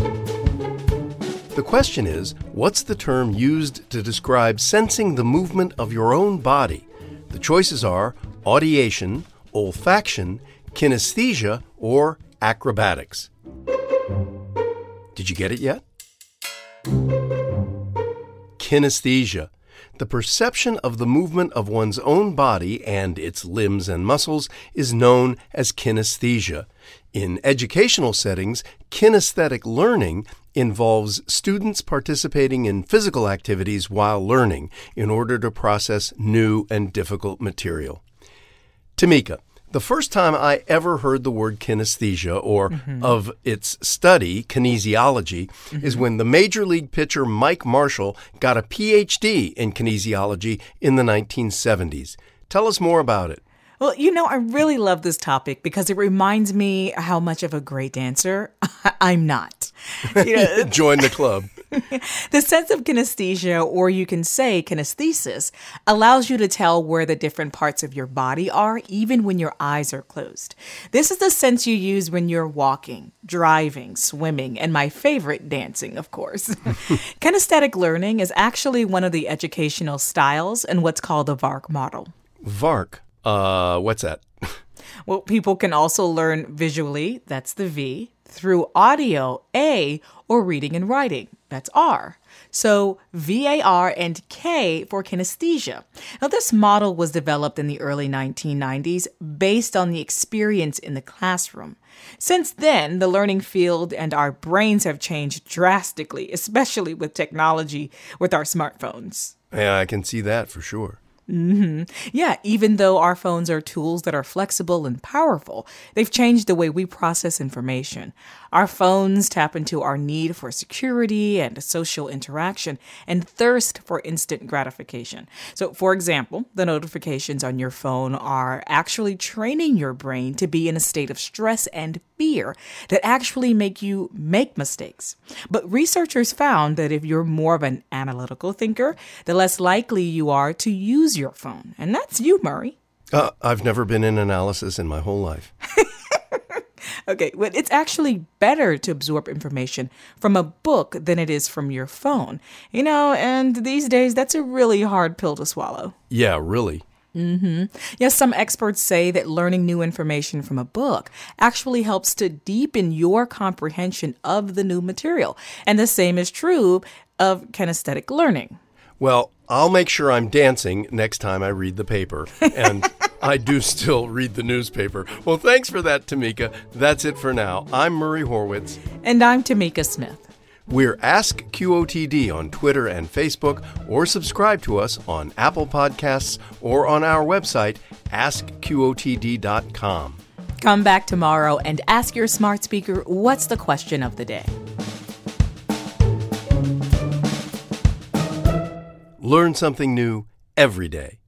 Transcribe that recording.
The question is what's the term used to describe sensing the movement of your own body? The choices are audiation, olfaction, kinesthesia, or acrobatics. Did you get it yet? Kinesthesia, the perception of the movement of one's own body and its limbs and muscles, is known as kinesthesia. In educational settings, kinesthetic learning involves students participating in physical activities while learning in order to process new and difficult material. Tamika, the first time I ever heard the word kinesthesia or mm-hmm. of its study, kinesiology, mm-hmm. is when the major league pitcher Mike Marshall got a PhD in kinesiology in the 1970s. Tell us more about it. Well, you know, I really love this topic because it reminds me how much of a great dancer I'm not. You know, Join the club. the sense of kinesthesia, or you can say kinesthesis, allows you to tell where the different parts of your body are, even when your eyes are closed. This is the sense you use when you're walking, driving, swimming, and my favorite, dancing, of course. Kinesthetic learning is actually one of the educational styles in what's called the VARK model. VARK? Uh, what's that? well, people can also learn visually, that's the V, through audio, A, or reading and writing, that's R. So VAR and K for kinesthesia. Now, this model was developed in the early 1990s based on the experience in the classroom. Since then, the learning field and our brains have changed drastically, especially with technology with our smartphones. Yeah, I can see that for sure. Mm-hmm. Yeah, even though our phones are tools that are flexible and powerful, they've changed the way we process information. Our phones tap into our need for security and social interaction and thirst for instant gratification. So, for example, the notifications on your phone are actually training your brain to be in a state of stress and fear that actually make you make mistakes. But researchers found that if you're more of an analytical thinker, the less likely you are to use your phone. And that's you, Murray. Uh, I've never been in analysis in my whole life. okay, well, it's actually better to absorb information from a book than it is from your phone. You know, and these days that's a really hard pill to swallow. Yeah, really. Mm-hmm. Yes, some experts say that learning new information from a book actually helps to deepen your comprehension of the new material. And the same is true of kinesthetic learning. Well, I'll make sure I'm dancing next time I read the paper. And I do still read the newspaper. Well, thanks for that, Tamika. That's it for now. I'm Murray Horwitz. And I'm Tamika Smith. We're Ask QOTD on Twitter and Facebook, or subscribe to us on Apple Podcasts or on our website, askqotd.com. Come back tomorrow and ask your smart speaker what's the question of the day. Learn something new every day.